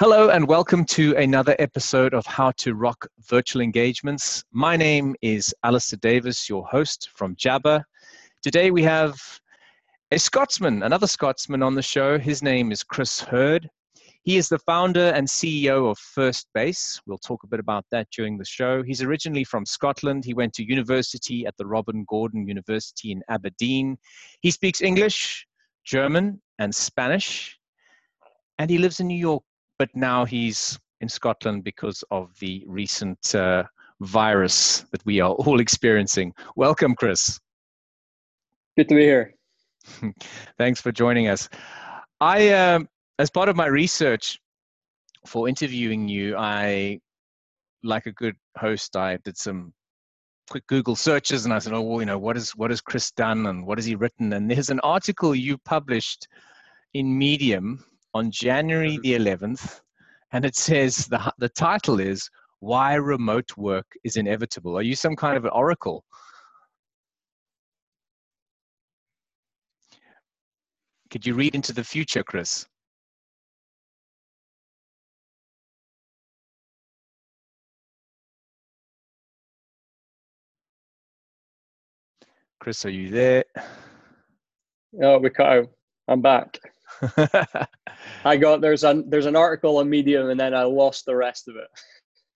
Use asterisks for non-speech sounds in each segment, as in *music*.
Hello, and welcome to another episode of How to Rock Virtual Engagements. My name is Alistair Davis, your host from Jabber. Today we have a Scotsman, another Scotsman on the show. His name is Chris Herd. He is the founder and CEO of First Base. We'll talk a bit about that during the show. He's originally from Scotland. He went to university at the Robert Gordon University in Aberdeen. He speaks English, German, and Spanish. And he lives in New York but now he's in Scotland because of the recent uh, virus that we are all *laughs* experiencing. Welcome, Chris. Good to be here. *laughs* Thanks for joining us. I, um, as part of my research for interviewing you, I, like a good host, I did some quick Google searches and I said, oh, well, you know, what is what has Chris done and what has he written? And there's an article you published in Medium on January the 11th, and it says the, the title is Why Remote Work is Inevitable. Are you some kind of an oracle? Could you read into the future, Chris? Chris, are you there? Oh, we cut out. I'm back. *laughs* I got there's an there's an article on Medium, and then I lost the rest of it.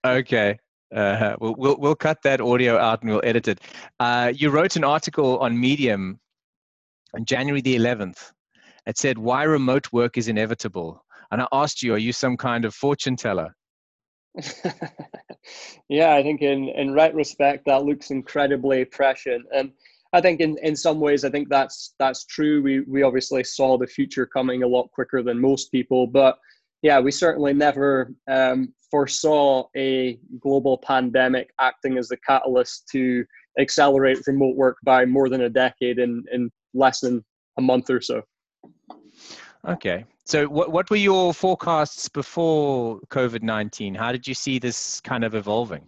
Okay. Uh, we'll, we'll we'll cut that audio out and we'll edit it. Uh, you wrote an article on Medium on January the 11th. It said why remote work is inevitable, and I asked you, are you some kind of fortune teller? *laughs* yeah, I think in in retrospect that looks incredibly prescient, and I think in, in some ways, I think that's that's true. We we obviously saw the future coming a lot quicker than most people, but yeah, we certainly never um, foresaw a global pandemic acting as the catalyst to accelerate remote work by more than a decade in in less than a month or so. Okay. So, what, what were your forecasts before COVID 19? How did you see this kind of evolving?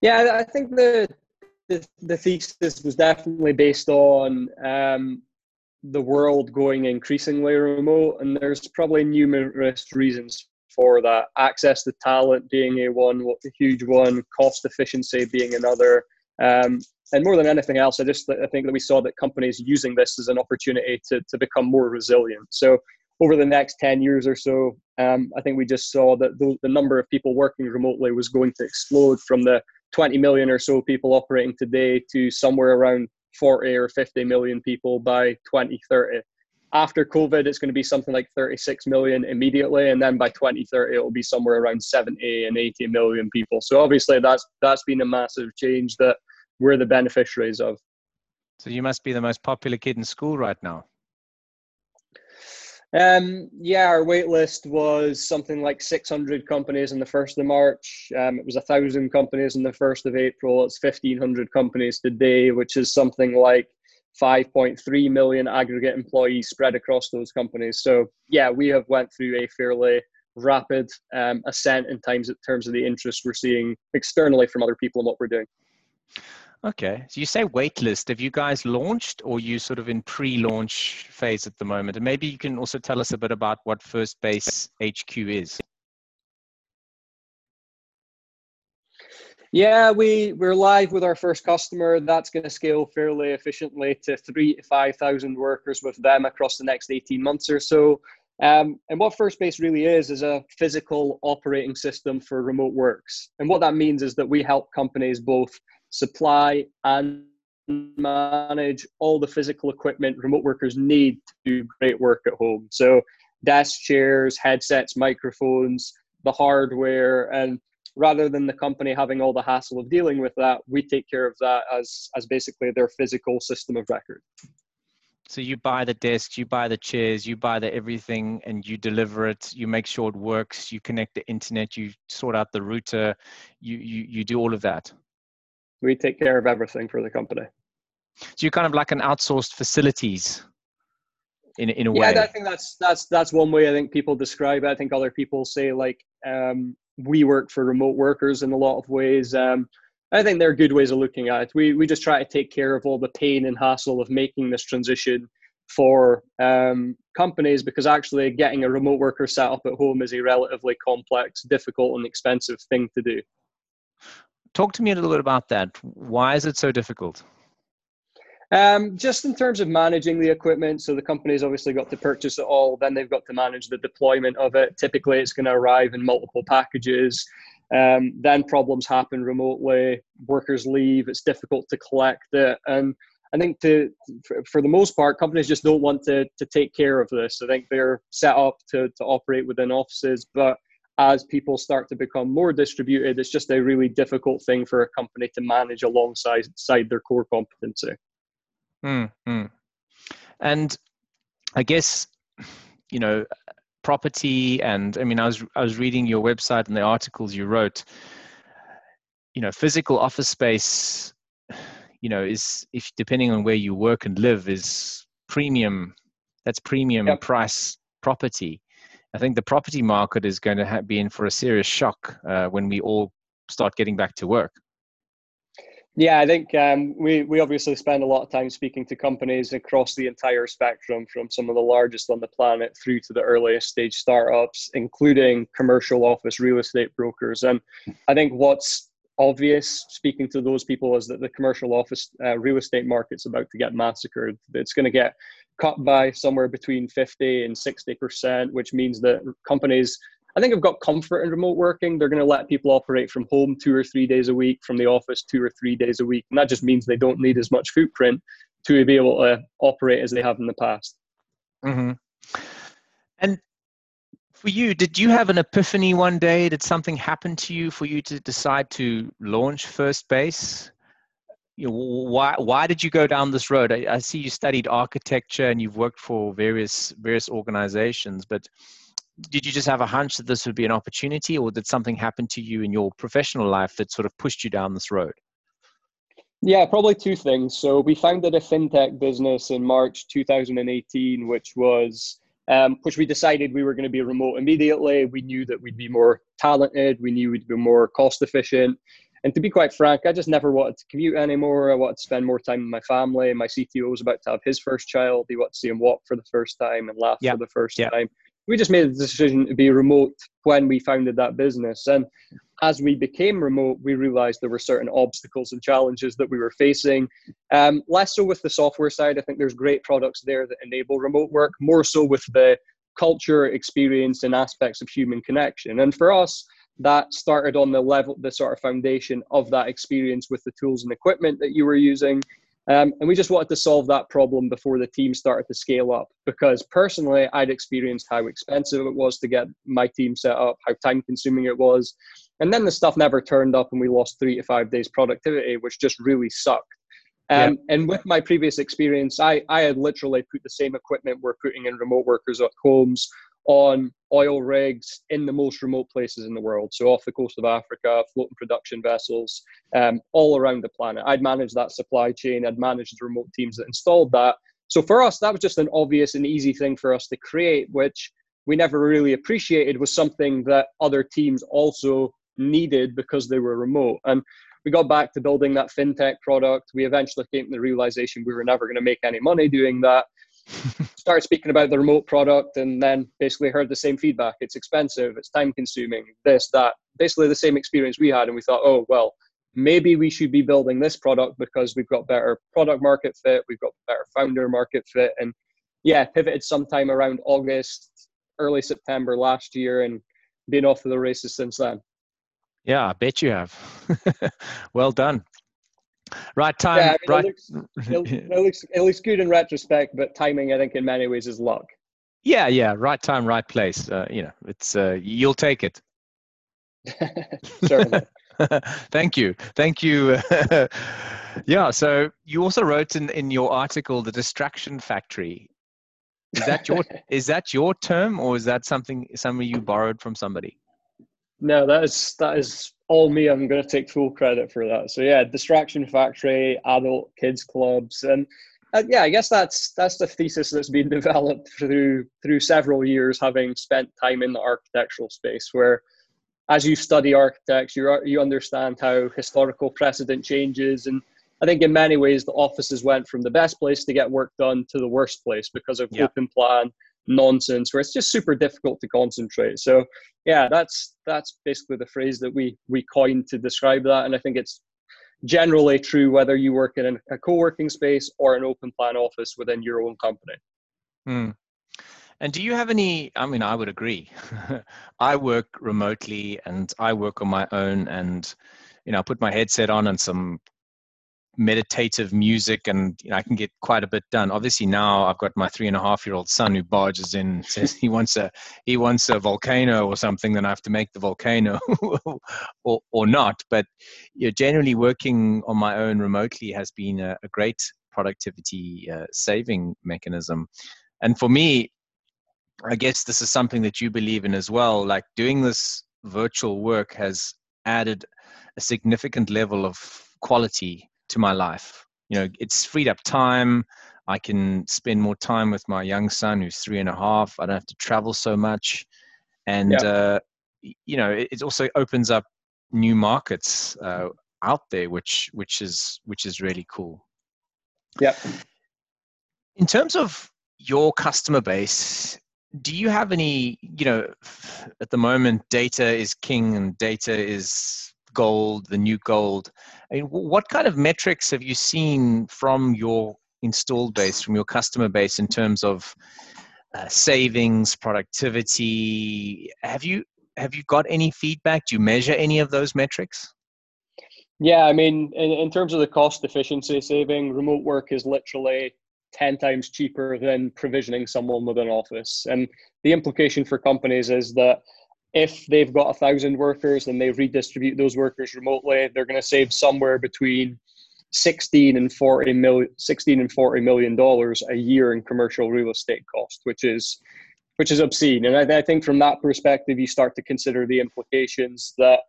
Yeah, I think the the, the thesis was definitely based on um, the world going increasingly remote, and there's probably numerous reasons for that. Access to talent being a one, a huge one, cost efficiency being another, um, and more than anything else, I just I think that we saw that companies using this as an opportunity to to become more resilient. So over the next 10 years or so, um, I think we just saw that the, the number of people working remotely was going to explode from the 20 million or so people operating today to somewhere around 40 or 50 million people by 2030. After COVID, it's going to be something like 36 million immediately, and then by 2030, it will be somewhere around 70 and 80 million people. So obviously, that's that's been a massive change that we're the beneficiaries of. So you must be the most popular kid in school right now. Um, yeah, our wait list was something like 600 companies on the 1st of March. Um, it was 1,000 companies on the 1st of April. It's 1,500 companies today, which is something like 5.3 million aggregate employees spread across those companies. So, yeah, we have went through a fairly rapid um, ascent in times in terms of the interest we're seeing externally from other people and what we're doing. Okay. So you say waitlist. Have you guys launched or you sort of in pre-launch phase at the moment? And maybe you can also tell us a bit about what First Base HQ is. Yeah, we we're live with our first customer. That's going to scale fairly efficiently to three to five thousand workers with them across the next eighteen months or so. Um, and what First Base really is is a physical operating system for remote works. And what that means is that we help companies both supply and manage all the physical equipment remote workers need to do great work at home. So, desk chairs, headsets, microphones, the hardware, and rather than the company having all the hassle of dealing with that, we take care of that as as basically their physical system of record. So you buy the desks, you buy the chairs, you buy the everything, and you deliver it. You make sure it works. You connect the internet. You sort out the router. You you you do all of that we take care of everything for the company. So you're kind of like an outsourced facilities in in a yeah, way. Yeah, I think that's that's that's one way I think people describe it. I think other people say like um, we work for remote workers in a lot of ways. Um, I think there are good ways of looking at it. We we just try to take care of all the pain and hassle of making this transition for um, companies because actually getting a remote worker set up at home is a relatively complex, difficult, and expensive thing to do. Talk to me a little bit about that. Why is it so difficult? Um, just in terms of managing the equipment, so the company's obviously got to purchase it all, then they've got to manage the deployment of it. Typically, it's going to arrive in multiple packages. Um, then problems happen remotely, workers leave, it's difficult to collect it. And I think to for, for the most part, companies just don't want to, to take care of this. I think they're set up to, to operate within offices, but as people start to become more distributed, it's just a really difficult thing for a company to manage alongside their core competency. Mm-hmm. And I guess, you know, property and I mean, I was I was reading your website and the articles you wrote. You know, physical office space, you know, is if depending on where you work and live, is premium. That's premium yep. price property. I think the property market is going to be in for a serious shock uh, when we all start getting back to work. Yeah, I think um, we we obviously spend a lot of time speaking to companies across the entire spectrum, from some of the largest on the planet through to the earliest stage startups, including commercial office real estate brokers. And I think what's obvious speaking to those people is that the commercial office uh, real estate market's about to get massacred. It's going to get cut by somewhere between 50 and 60 percent, which means that companies I think I've got comfort in remote working. They're going to let people operate from home two or three days a week, from the office two or three days a week. And that just means they don't need as much footprint to be able to operate as they have in the past. Mm-hmm. And for you, did you have an epiphany one day? Did something happen to you for you to decide to launch First Base? You know, why why did you go down this road? I, I see you studied architecture and you've worked for various various organizations, but did you just have a hunch that this would be an opportunity or did something happen to you in your professional life that sort of pushed you down this road? Yeah probably two things. So we founded a fintech business in march 2018 which was um, which we decided we were going to be remote immediately. We knew that we'd be more talented. We knew we'd be more cost efficient and to be quite frank, I just never wanted to commute anymore. I wanted to spend more time with my family. My CTO was about to have his first child. He wanted to see him walk for the first time and laugh for the first time we just made the decision to be remote when we founded that business. And as we became remote, we realized there were certain obstacles and challenges that we were facing. Um, less so with the software side. I think there's great products there that enable remote work, more so with the culture, experience, and aspects of human connection. And for us, that started on the level, the sort of foundation of that experience with the tools and equipment that you were using, um, and we just wanted to solve that problem before the team started to scale up. Because personally, I'd experienced how expensive it was to get my team set up, how time consuming it was. And then the stuff never turned up, and we lost three to five days productivity, which just really sucked. Um, yeah. And with my previous experience, I, I had literally put the same equipment we're putting in remote workers at homes on oil rigs in the most remote places in the world. So off the coast of Africa, floating production vessels, um, all around the planet. I'd managed that supply chain. I'd managed the remote teams that installed that. So for us, that was just an obvious and easy thing for us to create, which we never really appreciated was something that other teams also needed because they were remote. And we got back to building that fintech product. We eventually came to the realization we were never going to make any money doing that started speaking about the remote product and then basically heard the same feedback. It's expensive, it's time consuming, this, that. Basically the same experience we had. And we thought, oh, well, maybe we should be building this product because we've got better product market fit, we've got better founder market fit. And yeah, pivoted sometime around August, early September last year and been off to the races since then. Yeah, I bet you have. *laughs* well done. Right time. Yeah, I mean, right. *laughs* It looks, it, looks, it looks good in retrospect, but timing, I think, in many ways, is luck. Yeah, yeah. Right time, right place. Uh, you know, it's uh, you'll take it. *laughs* Certainly. *laughs* Thank you. Thank you. yeah. So you also wrote in, in your article the distraction factory. Is that your is that your term or is that something something you borrowed from somebody? No, that is that is all me. I'm going to take full credit for that. So yeah, distraction factory, adult kids clubs, and uh, yeah, I guess that's that's the thesis that's been *laughs* developed through through several years, having spent time in the architectural space, where as you study architects, you you understand how historical precedent changes, and I think in many ways the offices went from the best place to get work done to the worst place because of yeah. open plan nonsense where it's just super difficult to concentrate. So yeah, that's that's basically the phrase that we we coined to describe that, and I think it's generally true whether you work in a co-working space or an open plan office within your own company. Hmm. And do you have any? I mean, I would agree. *laughs* I work remotely and I work on my own, and you know, I put my headset on and some meditative music and you know, I can get quite a bit done. Obviously now I've got my three and a half year old son who barges in and *laughs* says he wants a he wants a volcano or something, then I have to make the volcano *laughs* or or not. But you know, generally working on my own remotely has been a, a great productivity uh, saving mechanism. And for me, I guess this is something that you believe in as well. Like doing this virtual work has added a significant level of quality to my life. You know, it's freed up time. I can spend more time with my young son who's three and a half. I don't have to travel so much. And, yeah. uh, you know, it, it, also opens up new markets uh, out there, which, which is, which is really cool. Yeah. In terms of your customer base, do you have any, you know, at the moment, data is king and data is gold, the new gold. I mean, what kind of metrics have you seen from your installed base, from your customer base, in terms of uh, savings, productivity? Have you have you got any feedback? Do you measure any of those metrics? Yeah, I mean, in, in terms of the cost efficiency saving, remote work is literally 10 times cheaper than provisioning someone with an office. And the implication for companies is that if they've got a thousand workers and they redistribute those workers remotely, they're going to save somewhere between 16 and 40 million 16 and 40 million dollars a year in commercial real estate cost which is which is obscene. And I, I, think from that perspective you start to consider the implications that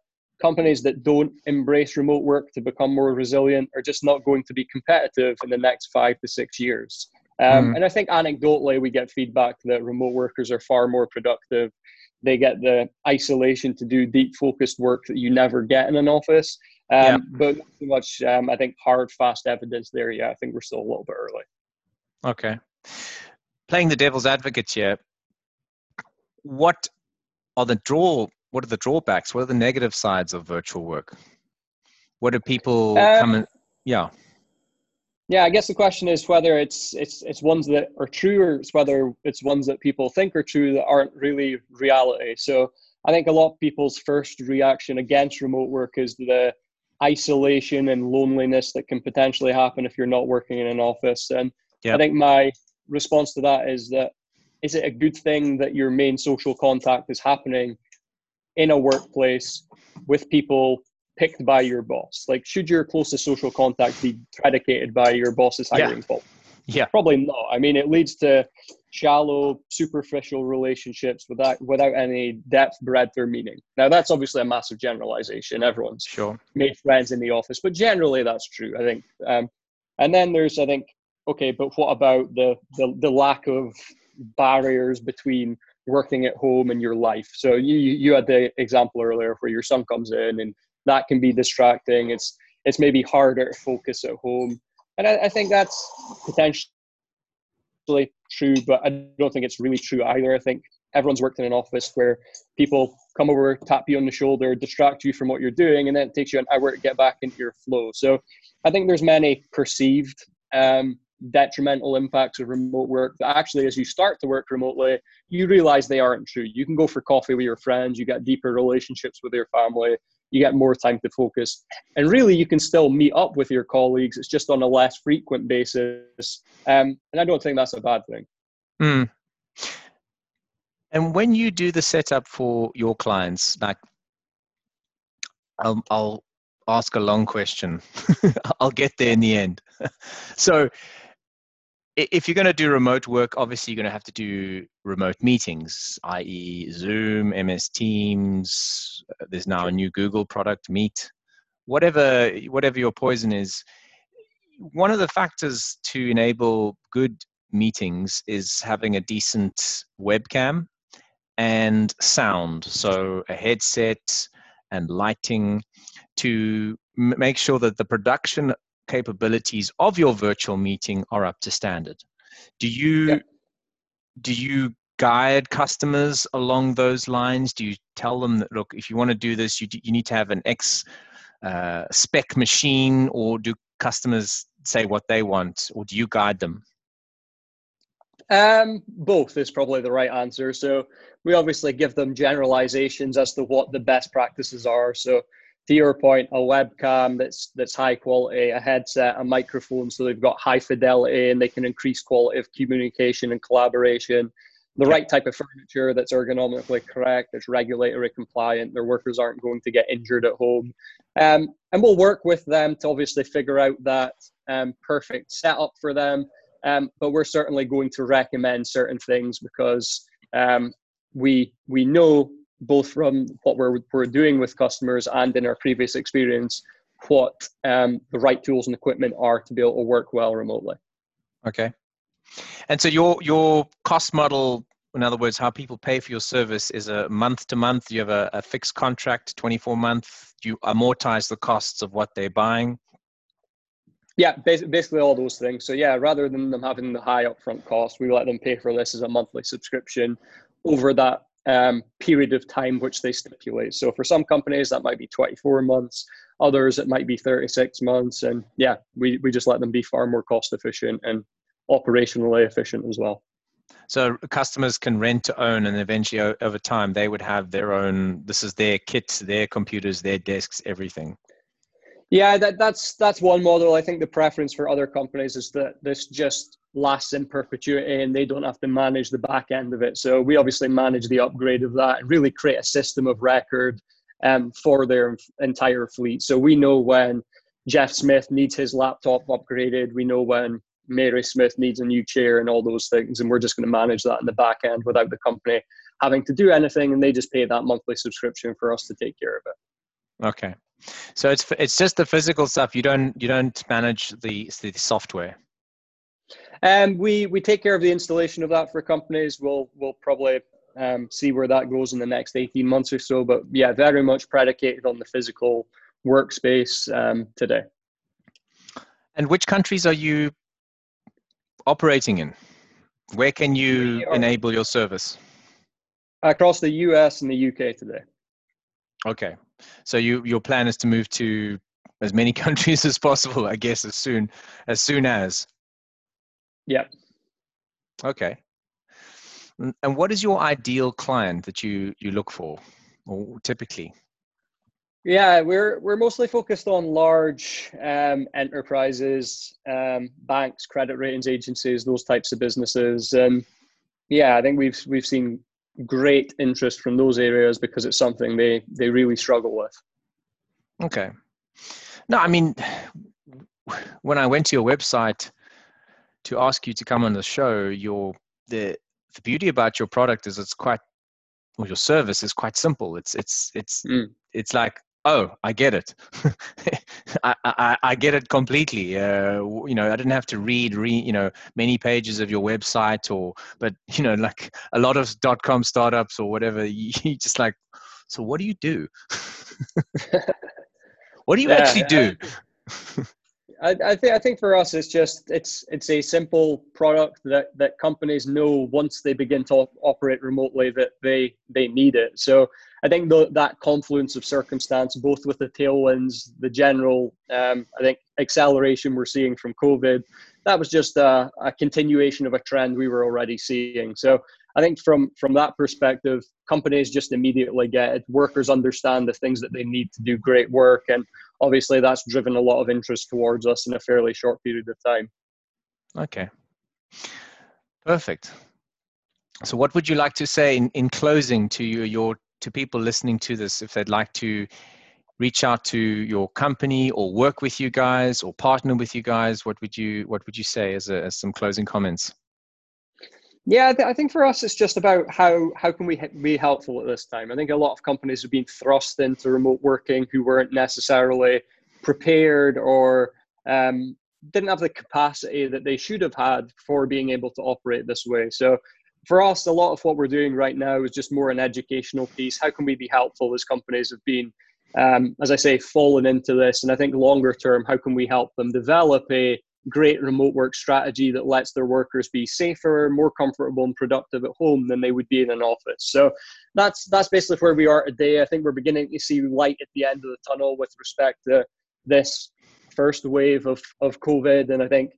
companies that don't embrace remote work to become more resilient are just not going to be competitive in the next five to six years um, mm. and i think anecdotally we get feedback that remote workers are far more productive they get the isolation to do deep focused work that you never get in an office. Um, yeah. But too much, um, I think, hard, fast evidence there. Yeah, I think we're still a little bit early. Okay. Playing the devil's advocate here, what are the draw? What are the drawbacks? What are the negative sides of virtual work? What do people um, come and yeah? Yeah, I guess the question is whether it's it's it's ones that are true or it's whether it's ones that people think are true that aren't really reality. So I think a lot of people's first reaction against remote work is the isolation and loneliness that can potentially happen if you're not working in an office. And yep. I think my response to that is that is it a good thing that your main social contact is happening in a workplace with people picked by your boss? Like, should your closest social contact be predicated by your boss's hiring yeah. policy? Yeah, probably not. I mean, it leads to shallow, superficial relationships without without any depth, breadth, or meaning. Now, that's obviously a massive generalization. Everyone's sure made friends in the office, but generally that's true. I think. Um, and then there's, I think, okay, but what about the the, the lack of barriers between working at home and your life? So you you had the example earlier where your son comes in and that can be distracting. It's it's maybe harder to focus at home, and I, I think that's potentially true, but I don't think it's really true either. I think everyone's worked in an office where people come over, tap you on the shoulder, distract you from what you're doing, and then it takes you an hour to get back into your flow. So I think there's many perceived um, detrimental impacts of remote work that actually, as you start to work remotely, you realize they aren't true. You can go for coffee with your friends, you get deeper relationships with your family, you get more time to focus. And really, you can still meet up with your colleagues. It's just on a less frequent basis. Um, and I don't think that's a bad thing. Mm. And when you do the setup for your clients, like I'll, I'll ask a long question. *laughs* I'll get there in the end. *laughs* so if you're going to do remote work, obviously you're going to have to do remote meetings, i.e., Zoom, MS Teams. Uh, there's now a new Google product, Meet. Whatever, whatever your poison is, one of the factors to enable good meetings is having a decent webcam and sound. So a headset and lighting to make sure that the production capabilities of your virtual meeting are up to standard. Do you yeah. do you guide customers along those lines? Do you tell them that look, if you want to do this, you you need to have an X uh, spec machine, or do customers say what they want, or do you guide them? Um, both is probably the right answer. So we obviously give them generalizations as to what the best practices are. So to your point, a webcam that's that's high quality, a headset, a microphone, so they've got high fidelity and they can increase quality of communication and collaboration. The right type of furniture that's ergonomically correct, that's regulatory compliant. Their workers aren't going to get injured at home, um, and we'll work with them to obviously figure out that um, perfect setup for them um, but we're certainly going to recommend certain things because um, we we know both from what we're, we're doing with customers and in our previous experience what um, the right tools and equipment are to be able to work well remotely. Okay. And so your your cost model, in other words, how people pay for your service is a month to month. You have a, a fixed contract, 24 month. You amortize the costs of what they're buying. Yeah, basically all those things. So yeah, rather than them having the high upfront cost, we let them pay for this as a monthly subscription over that um, period of time which they stipulate. So for some companies that might be 24 months, others it might be 36 months, and yeah, we we just let them be far more cost efficient and operationally efficient as well. So customers can rent to own, and eventually over time they would have their own. This is their kits, their computers, their desks, everything. Yeah, that, that's that's one model. I think the preference for other companies is that this just lasts in perpetuity and they don't have to manage the back end of it. So we obviously manage the upgrade of that and really create a system of record um, for their entire fleet. So we know when Jeff Smith needs his laptop upgraded. We know when Mary Smith needs a new chair and all those things. And we're just going to manage that in the back end without the company having to do anything. And they just pay that monthly subscription for us to take care of it. Okay. So it's it's just the physical stuff. You don't you don't manage the the software. Um, we we take care of the installation of that for companies. We'll we'll probably um, see where that goes in the next eighteen months or so. But yeah, very much predicated on the physical workspace um, today. And which countries are you operating in? Where can you enable your service? Across the US and the UK today. Okay, so you your plan is to move to as many *laughs* countries as possible, I guess, as soon as soon as. Yeah. Okay. And what is your ideal client that you you look for, or typically? Yeah, we're we're mostly focused on large um, enterprises, um, banks, credit ratings agencies, those types of businesses. And yeah, I think we've we've seen great interest from those areas because it's something they they really struggle with. Okay. No, I mean, when I went to your website to ask you to come on the show, your the the beauty about your product is it's quite or your service is quite simple. It's it's it's mm. it's like oh i get it. *laughs* I, I, I get it completely. Uh, you know i didn't have to read read you know many pages of your website or but *laughs* you know like a lot of dot com startups or whatever *laughs* you, just like so what do you do? What do you yeah, actually do I, I think I think for us it's just it's it's a simple product that that companies know once they begin to operate remotely that they they need it. So I think the, that confluence of circumstance, both with the tailwinds, the general um, I think acceleration we're seeing from COVID, that was just a, a continuation of a trend we were already seeing. So I think from from that perspective, companies just immediately get it. Workers understand the things that they need to do great work, and obviously that's driven a lot of interest towards us in a fairly short period of time. Okay, perfect. So, what would you like to say in, in closing to your, your to people listening to this if they'd like to reach out to your company or work with you guys or partner with you guys? What would you what would you say as, a, as some closing comments? Yeah, I think for us, it's just about how how can we be helpful at this time. I think a lot of companies have been thrust into remote working who weren't necessarily prepared or um, didn't have the capacity that they should have had for being able to operate this way. So for us, a lot of what we're doing right now is just more an educational piece. How can we be helpful as companies have been um, as I say, fallen into this. And I think longer term, how can we help them develop a great remote work strategy that lets their workers be safer, more comfortable, and productive at home than they would be in an office. So that's that's basically where we are today. I think we're beginning to see light at the end of the tunnel with respect to this first wave of, of COVID. And I think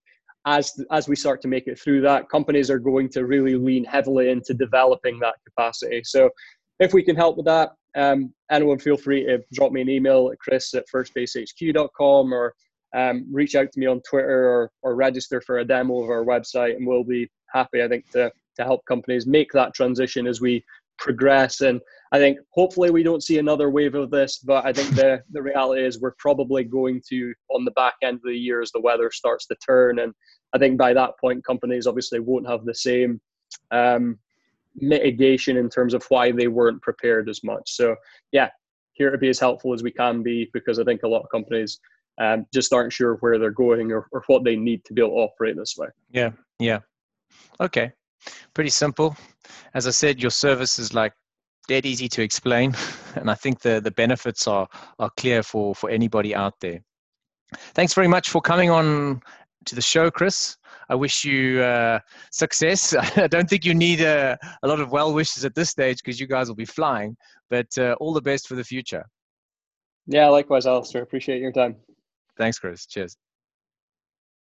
as as we start to make it through that, companies are going to really lean heavily into developing that capacity. So if we can help with that, um, anyone feel free to drop me an email at chris at firstbasehq.com or um, reach out to me on Twitter or, or register for a demo of our website, and we'll be happy, I think, to, to help companies make that transition as we progress. And I think hopefully we don't see another wave of this, but I think the, the reality is we're probably going to on the back end of the year as the weather starts to turn. And I think by that point, companies obviously won't have the same um, mitigation in terms of why they weren't prepared as much. So, yeah, here to be as helpful as we can be because I think a lot of companies um, just aren't sure where they're going or, or what they need to be able to operate this way. Yeah, yeah. Okay, pretty simple. As I said, your service is like dead easy to explain, *laughs* and I think the the benefits are are clear for for anybody out there. Thanks very much for coming on to the show, Chris. I wish you uh, success. *laughs* I don't think you need a, a lot of well wishes at this stage because you guys will be flying, but uh, all the best for the future. Yeah, likewise, Alistair. Appreciate your time. Thanks, Chris. Cheers.